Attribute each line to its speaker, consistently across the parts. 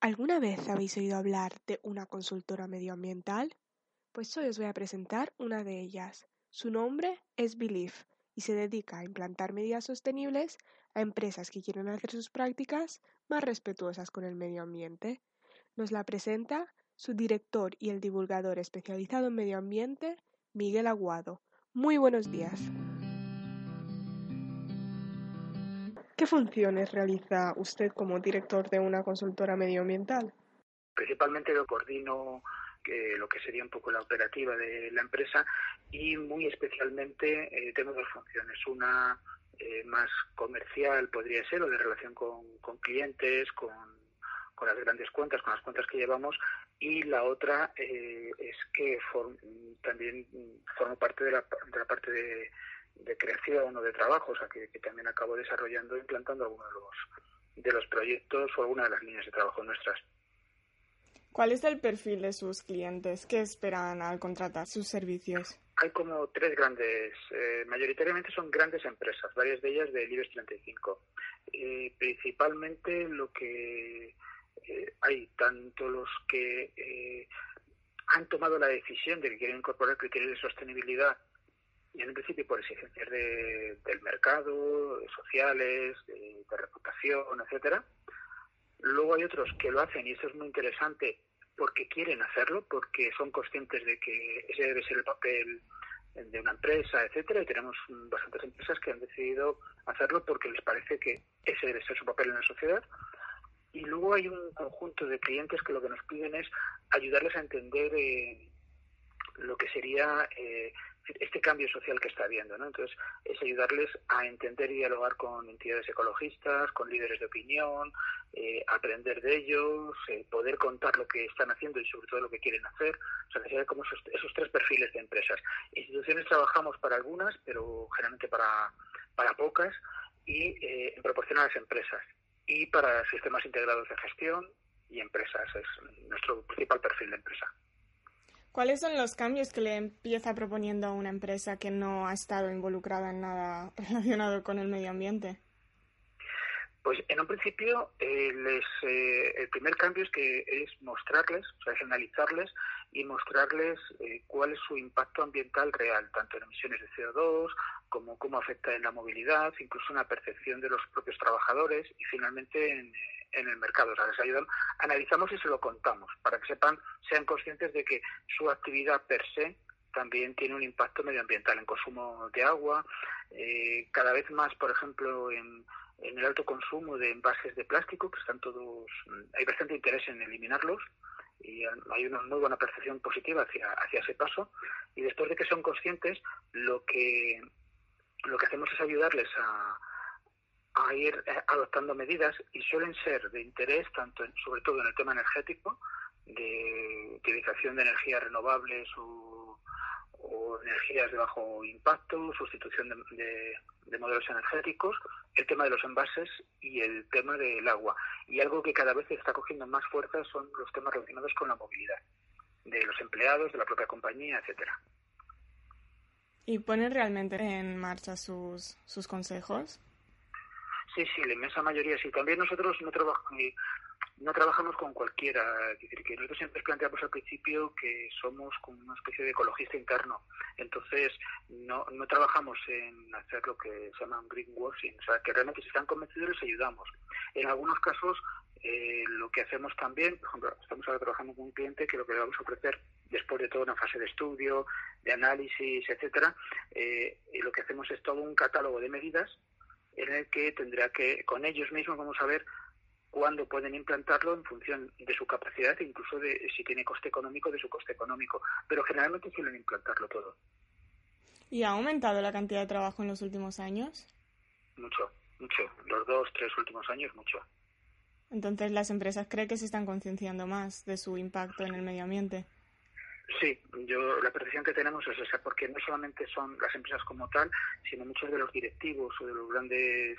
Speaker 1: ¿Alguna vez habéis oído hablar de una consultora medioambiental? Pues hoy os voy a presentar una de ellas. Su nombre es Belief y se dedica a implantar medidas sostenibles a empresas que quieren hacer sus prácticas más respetuosas con el medio ambiente. Nos la presenta su director y el divulgador especializado en medio ambiente, Miguel Aguado. Muy buenos días. ¿Qué funciones realiza usted como director de una consultora medioambiental?
Speaker 2: Principalmente lo coordino lo que sería un poco la operativa de la empresa y muy especialmente eh, tengo dos funciones. Una eh, más comercial podría ser o de relación con, clientes, con, las grandes cuentas, con las cuentas que llevamos y la otra eh, es que también formo parte de la, de la parte de de creación o de trabajo, o sea, que, también acabo desarrollando e implantando algunos de los, de los proyectos o algunas de las líneas de trabajo nuestras.
Speaker 1: ¿Cuál es el perfil de sus clientes? ¿Qué esperan al contratar sus servicios?
Speaker 2: Hay como tres grandes, eh, mayoritariamente son grandes empresas, varias de ellas del IBEX 35. Eh, principalmente lo que eh, hay, tanto los que han tomado la decisión de que quieren incorporar criterios de sostenibilidad en principio por exigencias del mercado, sociales, de, reputación, etcétera. Luego hay otros que lo hacen y eso es muy interesante porque quieren hacerlo, porque son conscientes de que ese debe ser el papel de una empresa, etcétera, y tenemos bastantes empresas que han decidido hacerlo porque les parece que ese debe ser su papel en la sociedad. Y luego hay un conjunto de clientes que lo que nos piden es ayudarles a entender eh, lo que sería eh, este cambio social que está habiendo. ¿no? Entonces, es ayudarles a entender y dialogar con entidades ecologistas, con líderes de opinión, eh, aprender de ellos, eh, poder contar lo que están haciendo y sobre todo lo que quieren hacer. O sea, que se como esos, esos, tres perfiles de empresas. Instituciones trabajamos para algunas, pero generalmente para, para pocas, y eh, en proporción a las empresas. Y para sistemas integrados de gestión y empresas. Es nuestro principal perfil de empresa.
Speaker 1: ¿Cuáles son los cambios que le empieza proponiendo a una empresa que no ha estado involucrada en nada relacionado con el medio ambiente?
Speaker 2: Pues en un principio eh, les, eh, el primer cambio es que es mostrarles, o sea, es analizarles y mostrarles eh, cuál es su impacto ambiental real, tanto en emisiones de CO2 como cómo afecta en la movilidad, incluso una percepción de los propios trabajadores y finalmente en, en el mercado. O sea, les ayudan, analizamos y se lo contamos para que sepan, sean conscientes de que su actividad per se también tiene un impacto medioambiental en consumo de agua, eh, cada vez más, por ejemplo, en, el alto consumo de envases de plástico, que están todos, hay bastante interés en eliminarlos y hay una muy buena percepción positiva hacia, hacia ese paso. Y después de que son conscientes, lo que, lo que hacemos es ayudarles a, a ir eh, adoptando medidas y suelen ser de interés tanto sobre todo en el tema energético de utilización de energías renovables o, energías de bajo impacto, sustitución de, modelos energéticos, el tema de los envases y el tema del agua. Y algo que cada vez está cogiendo más fuerza son los temas relacionados con la movilidad de los empleados, de la propia compañía, etcétera.
Speaker 1: ¿Y ponen realmente en marcha sus, sus consejos?
Speaker 2: Sí, sí, la inmensa mayoría sí. También nosotros no, trabajamos no trabajamos con cualquiera. Es decir, que nosotros siempre planteamos al principio que somos como una especie de ecologista interno. Entonces, no, no trabajamos en hacer lo que se llama un greenwashing. O sea, que realmente si están convencidos les ayudamos. En algunos casos, eh, lo que hacemos también, por ejemplo, estamos ahora trabajando con un cliente que lo que le vamos a ofrecer después de toda una fase de estudio, de análisis, etcétera, eh, y lo que hacemos es todo un catálogo de medidas en el que tendrá que, con ellos mismos, vamos a ver cuándo pueden implantarlo en función de su capacidad e incluso de si tiene coste económico, de su coste económico. Pero generalmente suelen implantarlo todo.
Speaker 1: ¿Y ha aumentado la cantidad de trabajo en los últimos años?
Speaker 2: Mucho, mucho. Los dos, tres últimos años, mucho.
Speaker 1: Entonces, ¿las empresas creen que se están concienciando más de su impacto en el medio ambiente?
Speaker 2: Sí, yo la percepción que tenemos es esa, porque no solamente son las empresas como tal, sino muchos de los directivos o de los grandes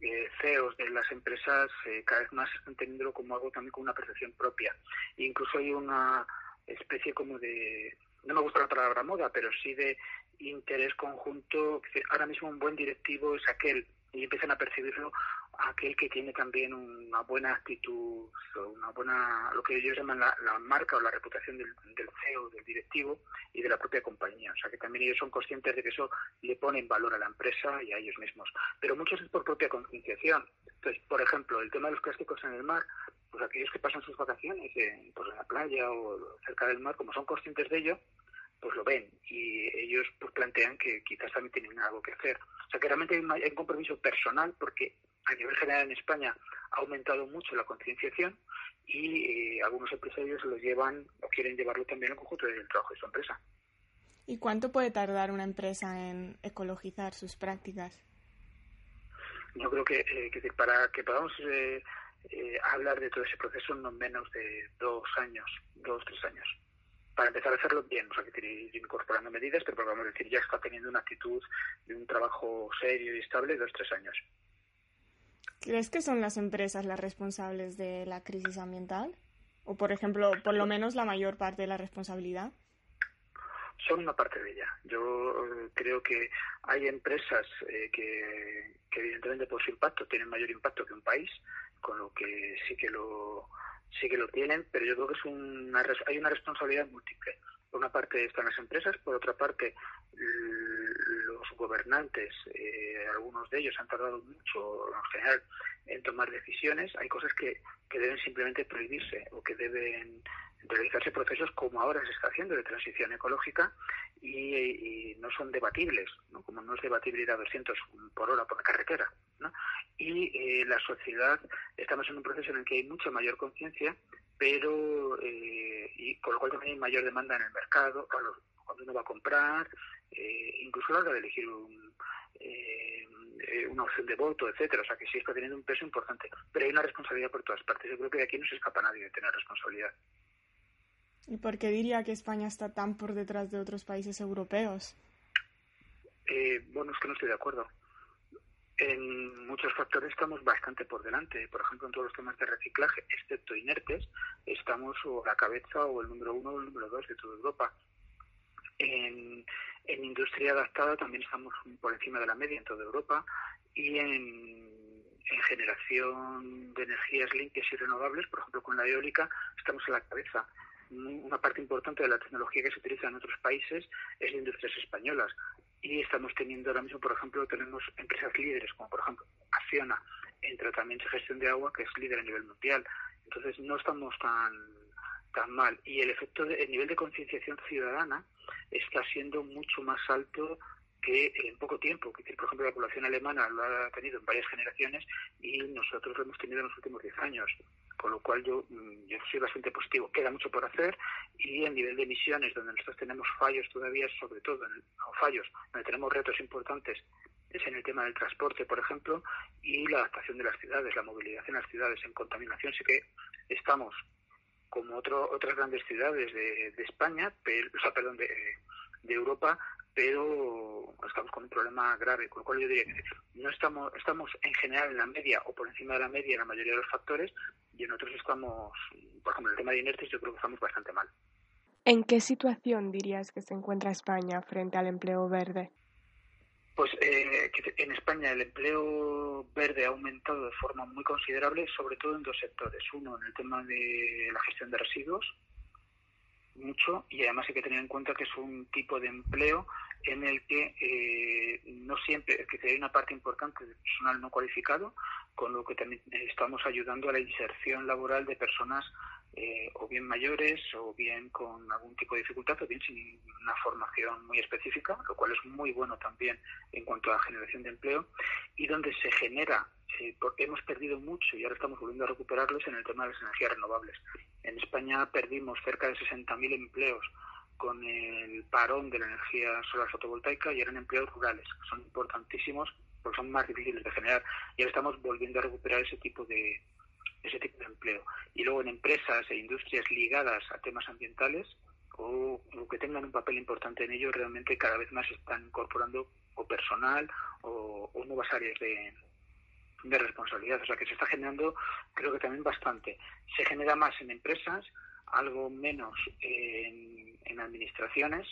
Speaker 2: eh, CEOs de las empresas eh, cada vez más están teniendo como algo también con una percepción propia. E incluso hay una especie como de, no me gusta la palabra moda, pero sí de interés conjunto. Ahora mismo un buen directivo es aquel y empiezan a percibirlo aquel que tiene también una buena actitud, una buena, lo que ellos llaman la, marca o la reputación del, del, CEO, del directivo y de la propia compañía. O sea, que también ellos son conscientes de que eso le pone en valor a la empresa y a ellos mismos. Pero muchos es por propia concienciación. Entonces, por ejemplo, el tema de los plásticos en el mar, pues aquellos que pasan sus vacaciones en, pues en la playa o cerca del mar, como son conscientes de ello, pues lo ven y ellos pues plantean que quizás también tienen algo que hacer. O sea que realmente hay un, compromiso personal porque a nivel general en España ha aumentado mucho la concienciación y eh, algunos empresarios lo llevan o quieren llevarlo también al conjunto del trabajo de su empresa.
Speaker 1: ¿Y cuánto puede tardar una empresa en ecologizar sus prácticas?
Speaker 2: Yo creo que, eh, para que podamos eh, hablar de todo ese proceso no menos de dos años, dos, tres años para empezar a hacerlo bien, o sea, que tiene ir incorporando medidas, pero a decir, ya está teniendo una actitud de un trabajo serio y estable dos, tres años.
Speaker 1: ¿Crees que son las empresas las responsables de la crisis ambiental? O, por ejemplo, por lo menos la mayor parte de la responsabilidad?
Speaker 2: Son una parte de ella. Yo eh, creo que hay empresas eh, que, evidentemente, por su impacto, tienen mayor impacto que un país, con lo que sí que lo, sí que lo tienen, pero yo creo que es una, hay una responsabilidad múltiple. Por una parte están las empresas, por otra parte los gobernantes, eh, algunos de ellos han tardado mucho en general en tomar decisiones. Hay cosas que, que deben simplemente prohibirse o que deben realizarse procesos como ahora se está haciendo de transición ecológica y, no son debatibles, ¿no? como no es debatible ir a 200 por hora por la carretera. ¿no? Y eh, la sociedad, estamos en un proceso en el que hay mucha mayor conciencia, pero eh, y con lo cual también hay mayor demanda en el mercado, cuando uno va a comprar, eh, incluso a la hora de elegir un, una opción de voto, etcétera. O sea que sí está teniendo un peso importante, pero hay una responsabilidad por todas partes. Yo creo que de aquí no se escapa nadie de tener responsabilidad.
Speaker 1: ¿Y por qué diría que España está tan por detrás de otros países europeos?
Speaker 2: Eh, bueno, es que no estoy de acuerdo. En muchos factores estamos bastante por delante. Por ejemplo, en todos los temas de reciclaje, excepto inertes, estamos o a la cabeza o el número uno o el número dos de toda Europa. En, en industria adaptada también estamos por encima de la media en toda Europa y en, en generación de energías limpias y renovables, por ejemplo con la eólica, estamos a la cabeza una parte importante de la tecnología que se utiliza en otros países es de industrias españolas. Y estamos teniendo ahora mismo, por ejemplo, tenemos empresas líderes, como por ejemplo Acciona, en tratamiento y gestión de agua, que es líder a nivel mundial. Entonces no estamos tan tan mal. Y el efecto, de, el nivel de concienciación ciudadana está siendo mucho más alto que en poco tiempo. Que, por ejemplo, la población alemana lo ha tenido en varias generaciones y nosotros lo hemos tenido en los últimos 10 años con lo cual yo, mm, yo soy bastante positivo. Queda mucho por hacer y en nivel de emisiones, donde nosotros tenemos fallos todavía, sobre todo, en o fallos, donde tenemos retos importantes, es en el tema del transporte, por ejemplo, y la adaptación de las ciudades, la movilidad en las ciudades. En contaminación sí que estamos como otro, otras grandes ciudades de, de España, pero, o sea, perdón, de, de Europa, pero estamos con un problema grave, con lo cual yo diría que no estamos, estamos en general en la media o por encima de la media en la mayoría de los factores y en otros estamos, por ejemplo, en el tema de inertes yo creo que estamos bastante mal.
Speaker 1: ¿En qué situación dirías que se encuentra España frente al empleo verde?
Speaker 2: Pues eh, en España el empleo verde ha aumentado de forma muy considerable, sobre todo en dos sectores. Uno, en el tema de la gestión de residuos, mucho y además hay que tener en cuenta que es un tipo de empleo en el que eh, no siempre, que hay una parte importante de personal no cualificado, con lo que también estamos ayudando a la inserción laboral de personas eh, o bien mayores o bien con algún tipo de dificultad o bien sin una formación muy específica, lo cual es muy bueno también en cuanto a generación de empleo y donde se genera, eh, porque hemos perdido mucho y ahora estamos volviendo a recuperarlos en el tema de las energías renovables. En España perdimos cerca de 60.000 empleos con el parón de la energía solar fotovoltaica y eran empleos rurales, que son importantísimos porque son más difíciles de generar y ahora estamos volviendo a recuperar ese tipo de, ese tipo de empleo. Y luego en empresas e industrias ligadas a temas ambientales o, que tengan un papel importante en ello, realmente cada vez más están incorporando o personal o, nuevas áreas de, de responsabilidad. O sea que se está generando, creo que también bastante. Se genera más en empresas, algo menos en, en administraciones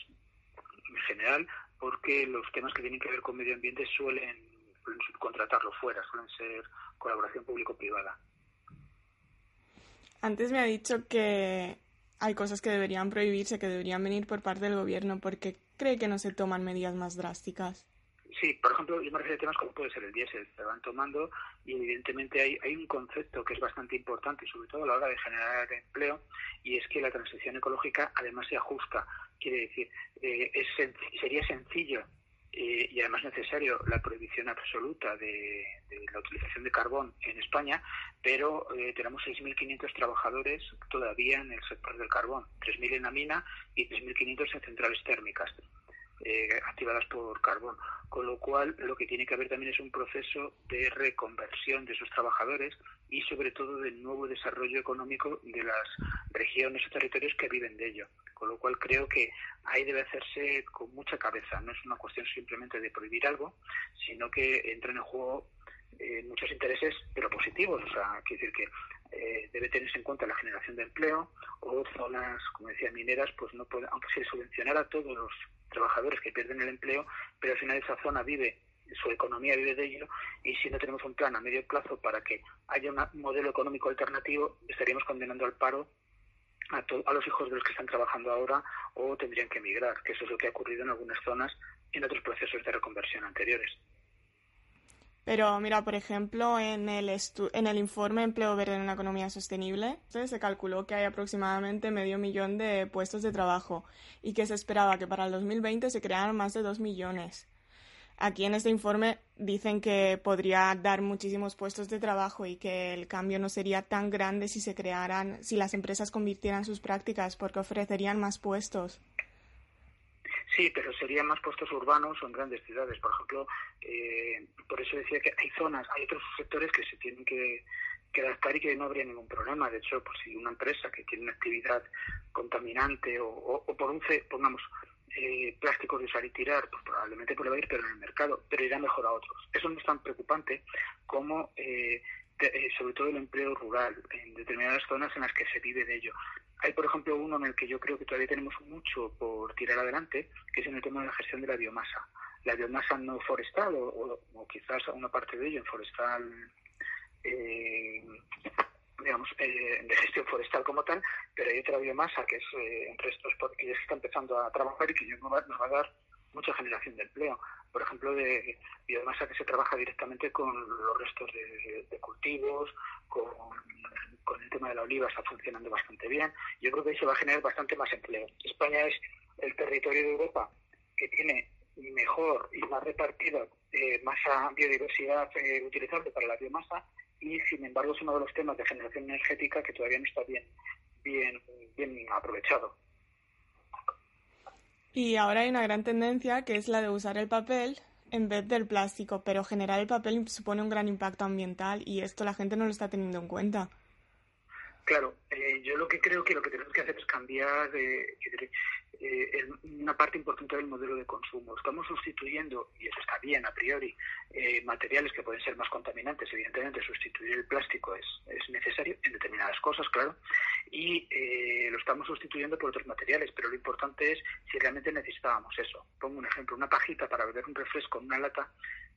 Speaker 2: en general, porque los temas que tienen que ver con medio ambiente suelen suelen subcontratarlo fuera, suelen ser colaboración público-privada.
Speaker 3: Antes me ha dicho que hay cosas que deberían prohibirse, que deberían venir por parte del gobierno. ¿Por qué cree que no se toman medidas más drásticas?
Speaker 2: Sí, por ejemplo, yo me refiero a temas como puede ser el diésel, se van tomando y evidentemente hay, hay un concepto que es bastante importante, sobre todo a la hora de generar empleo, y es que la transición ecológica además se ajusta. Quiere decir, eh, es sería sencillo eh, y además necesario la prohibición absoluta de, la utilización de carbón en España, pero eh, tenemos 6.500 trabajadores todavía en el sector del carbón, 3.000 en la mina y 3.500 en centrales térmicas. Eh, activadas por carbón. Con lo cual, lo que tiene que haber también es un proceso de reconversión de esos trabajadores y, sobre todo, del nuevo desarrollo económico de las regiones o territorios que viven de ello. Con lo cual, creo que ahí debe hacerse con mucha cabeza. No es una cuestión simplemente de prohibir algo, sino que entran en juego eh, muchos intereses, pero positivos. O sea, quiere decir que eh, debe tenerse en cuenta la generación de empleo o zonas, como decía, mineras, pues no puede, aunque se subvencionara todos los trabajadores que pierden el empleo, pero al final esa zona vive, su economía vive de ello, y si no tenemos un plan a medio plazo para que haya un modelo económico alternativo, estaríamos condenando al paro a, los hijos de los que están trabajando ahora o tendrían que emigrar, que eso es lo que ha ocurrido en algunas zonas en otros procesos de reconversión anteriores.
Speaker 3: Pero mira, por ejemplo, en el, en el informe Empleo Verde en la Economía Sostenible se calculó que hay aproximadamente medio millón de puestos de trabajo y que se esperaba que para el 2020 se crearan más de dos millones. Aquí en este informe dicen que podría dar muchísimos puestos de trabajo y que el cambio no sería tan grande si se crearan, si las empresas convirtieran sus prácticas porque ofrecerían más puestos.
Speaker 2: Sí, pero serían más puestos urbanos o en grandes ciudades. Por ejemplo, eh, por eso decía que hay zonas, hay otros sectores que se tienen que, adaptar y que no habría ningún problema. De hecho, pues si una empresa que tiene una actividad contaminante o, o, por un, pongamos, eh, plásticos de usar y tirar, pues probablemente pueda ir, pero en el mercado, pero irá mejor a otros. Eso no es tan preocupante como eh, eh, sobre todo el empleo rural, en determinadas zonas en las que se vive de ello. Hay, por ejemplo, uno en el que yo creo que todavía tenemos mucho por tirar adelante, que es en el tema de la gestión de la biomasa. La biomasa no forestal, o, quizás una parte de ello en forestal, eh, digamos, eh, de gestión forestal como tal, pero hay otra biomasa que es eh, en restos que ya se está empezando a trabajar y que nos va, nos va a dar mucha generación de empleo. Por ejemplo, de biomasa que se trabaja directamente con los restos de, cultivos, con, el tema de la oliva está funcionando bastante bien. Yo creo que eso va a generar bastante más empleo. España es el territorio de Europa que tiene mejor y más repartida eh, masa biodiversidad eh, utilizable para la biomasa y sin embargo es uno de los temas de generación energética que todavía no está bien bien bien aprovechado.
Speaker 3: Y ahora hay una gran tendencia que es la de usar el papel en vez del plástico, pero generar el papel supone un gran impacto ambiental y esto la gente no lo está teniendo en cuenta.
Speaker 2: Claro, eh, yo lo que creo que lo que tenemos que hacer es cambiar eh, eh, una parte importante del modelo de consumo. Estamos sustituyendo, y eso está bien a priori, materiales que pueden ser más contaminantes. Evidentemente, sustituir el plástico es, es necesario en determinadas cosas, claro, y lo estamos sustituyendo por otros materiales, pero lo importante es si realmente necesitábamos eso. Pongo un ejemplo, una pajita para beber un refresco en una lata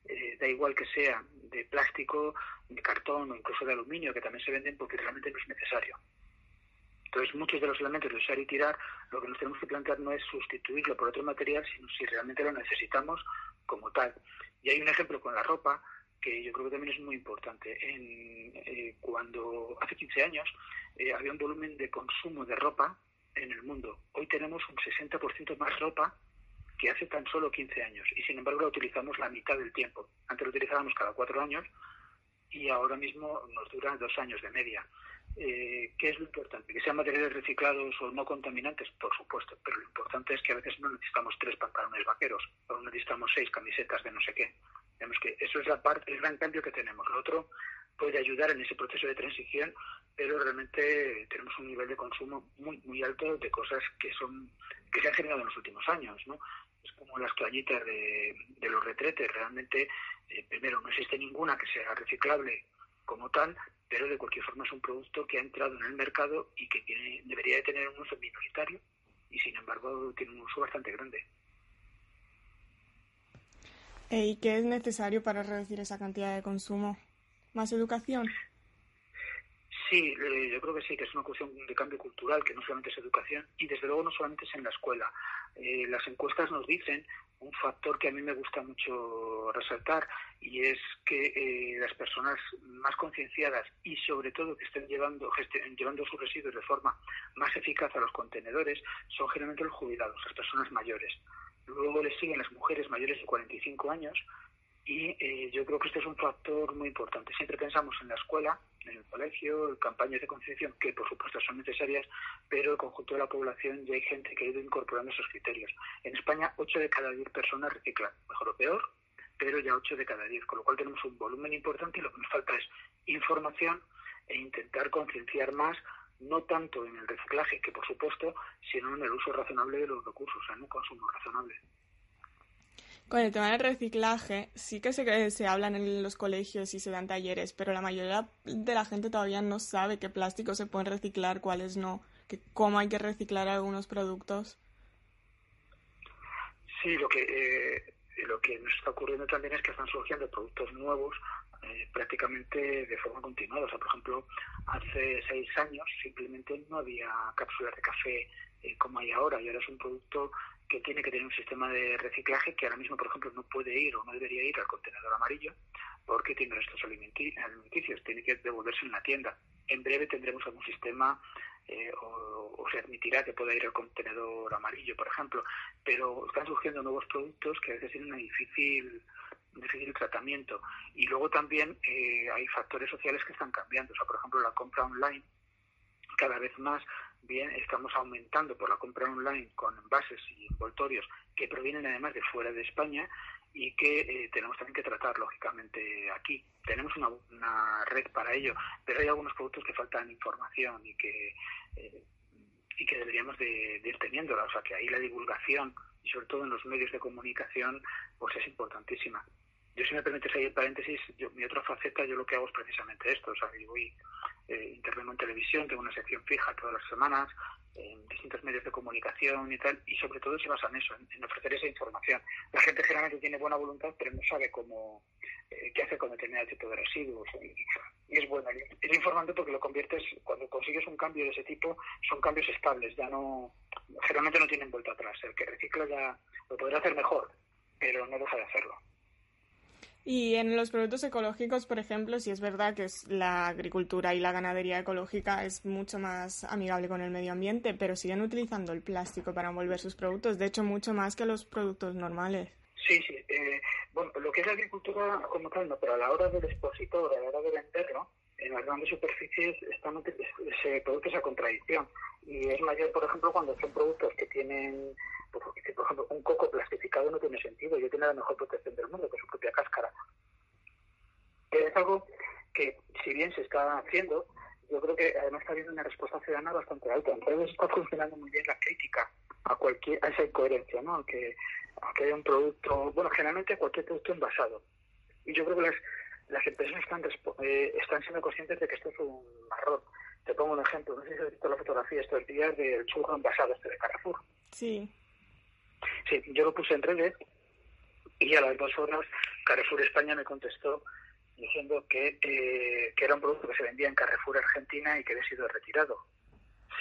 Speaker 2: eh, da igual que sea de plástico, de cartón o incluso de aluminio, que también se venden porque realmente no es necesario. Entonces, muchos de los elementos de usar y tirar, lo que nos tenemos que plantear no es sustituirlo por otro material, sino si realmente lo necesitamos como tal. Y hay un ejemplo con la ropa que yo creo que también es muy importante. En, eh, cuando hace 15 años eh, había un volumen de consumo de ropa en el mundo. Hoy tenemos un 60% más ropa que hace tan solo 15 años y sin embargo la utilizamos la mitad del tiempo. Antes lo utilizábamos cada cuatro años y ahora mismo nos dura dos años de media. Eh, ¿Qué es lo importante? ¿Que sean materiales reciclados o no contaminantes? Por supuesto, pero lo importante es que a veces no necesitamos tres pantalones vaqueros o necesitamos seis camisetas de no sé qué. Digamos que eso es la parte, el gran cambio que tenemos. Lo otro puede ayudar en ese proceso de transición, pero realmente tenemos un nivel de consumo muy muy alto de cosas que son que se han generado en los últimos años, ¿no? es como las toallitas de, los retretes. Realmente, eh, primero, no existe ninguna que sea reciclable como tal, pero de cualquier forma es un producto que ha entrado en el mercado y que tiene, debería de tener un uso minoritario y sin embargo tiene un uso bastante grande.
Speaker 3: ¿Y qué es necesario para reducir esa cantidad de consumo? ¿Más educación?
Speaker 2: Sí, eh, yo creo que sí, que es una cuestión de cambio cultural, que no solamente es educación y desde luego no solamente es en la escuela. Eh, las encuestas nos dicen un factor que a mí me gusta mucho resaltar y es que eh, las personas más concienciadas y sobre todo que estén llevando, llevando sus residuos de forma más eficaz a los contenedores son generalmente los jubilados, las personas mayores. Luego le siguen las mujeres mayores de 45 años y eh, yo creo que este es un factor muy importante. Siempre pensamos en la escuela, en el colegio, campañas de concienciación, que por supuesto son necesarias, pero el conjunto de la población ya hay gente que ha ido incorporando esos criterios. En España, 8 de cada 10 personas reciclan, mejor o peor, pero ya 8 de cada 10, con lo cual tenemos un volumen importante y lo que nos falta es información e intentar concienciar más no tanto en el reciclaje, que por supuesto, sino en el uso razonable de los recursos, en un consumo razonable.
Speaker 3: Con el tema del reciclaje, sí que se, se hablan en los colegios y se dan talleres, pero la mayoría de la gente todavía no sabe qué plásticos se pueden reciclar, cuáles no, que cómo hay que reciclar algunos productos.
Speaker 2: Sí, lo que, eh, lo que nos está ocurriendo también es que están surgiendo productos nuevos eh, prácticamente de forma continuada. O sea, por ejemplo, hace seis años simplemente no había cápsulas de café eh, como hay ahora y ahora es un producto que tiene que tener un sistema de reciclaje que ahora mismo, por ejemplo, no puede ir o no debería ir al contenedor amarillo porque tiene restos alimenticios, tiene que devolverse en la tienda. En breve tendremos algún sistema eh, o, se admitirá que pueda ir al contenedor amarillo, por ejemplo, pero están surgiendo nuevos productos que a veces tienen un difícil, difícil tratamiento. Y luego también eh, hay factores sociales que están cambiando. O sea, por ejemplo, la compra online cada vez más bien estamos aumentando por la compra online con envases y envoltorios que provienen además de fuera de España y que eh, tenemos también que tratar lógicamente aquí. Tenemos una, una, red para ello, pero hay algunos productos que faltan información y que eh, y que deberíamos de, ir teniéndola, o sea que ahí la divulgación y sobre todo en los medios de comunicación pues es importantísima. Yo si me permites ahí el paréntesis, yo, mi otra faceta yo lo que hago es precisamente esto, o sea, yo voy eh, intervengo en televisión, tengo una sección fija todas las semanas, en distintos medios de comunicación y tal, y sobre todo se basa en eso, en, ofrecer esa información. La gente generalmente tiene buena voluntad, pero no sabe cómo, eh, qué hacer con determinado tipo de residuos. Y, es bueno, es informando porque lo conviertes, cuando consigues un cambio de ese tipo, son cambios estables, ya no, generalmente no tienen vuelta atrás. El que recicla ya lo podrá hacer mejor, pero no deja de hacerlo.
Speaker 3: Y en los productos ecológicos, por ejemplo, si es verdad que es la agricultura y la ganadería ecológica es mucho más amigable con el medio ambiente, pero siguen utilizando el plástico para envolver sus productos, de hecho mucho más que los productos normales.
Speaker 2: Sí, sí. Eh, bueno, lo que es la agricultura como tal, no, pero a la hora del expositor, a la hora de venderlo, en las grandes superficies están, se produce esa contradicción. Y es mayor, por ejemplo, cuando son productos que tienen, pues, por ejemplo, un coco plastificado no tiene sentido, y tiene la mejor protección del mundo, que es su propia cáscara. Es algo que, si bien se está haciendo, yo creo que además está habiendo una respuesta ciudadana bastante alta. Entonces está funcionando muy bien la crítica a cualquier a esa incoherencia, ¿no? Que, que haya un producto, bueno, generalmente cualquier producto envasado. Y yo creo que las las empresas están, eh, están siendo conscientes de que esto es un error. Te pongo un ejemplo, no sé si has visto la fotografía estos días del churro envasado este de Carrefour.
Speaker 3: Sí.
Speaker 2: Sí, yo lo puse en redes y a las dos horas Carrefour España me contestó diciendo que, eh, que era un producto que se vendía en Carrefour Argentina y que había sido retirado.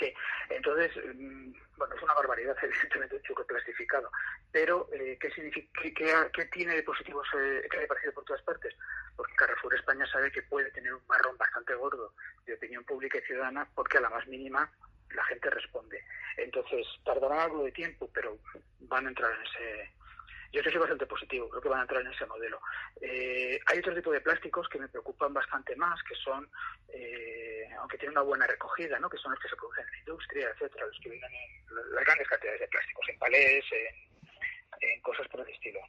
Speaker 2: Sí, entonces, mm, bueno, es una barbaridad, evidentemente, el churro plastificado. Pero, eh, ¿qué, significa, qué, tiene de positivo eh, que haya aparecido por todas partes? Porque Carrefour España sabe que puede tener un marrón bastante gordo de opinión pública y ciudadana, porque a la más mínima la gente responde. Entonces, tardará algo de tiempo, pero van a entrar en ese, yo soy bastante positivo, creo que van a entrar en ese modelo. Eh, hay otro tipo de plásticos que me preocupan bastante más, que son, eh, aunque tienen una buena recogida, ¿no? que son los que se producen en la industria, etcétera, los que vienen en las grandes cantidades de plásticos, en palés, en, cosas por el estilo.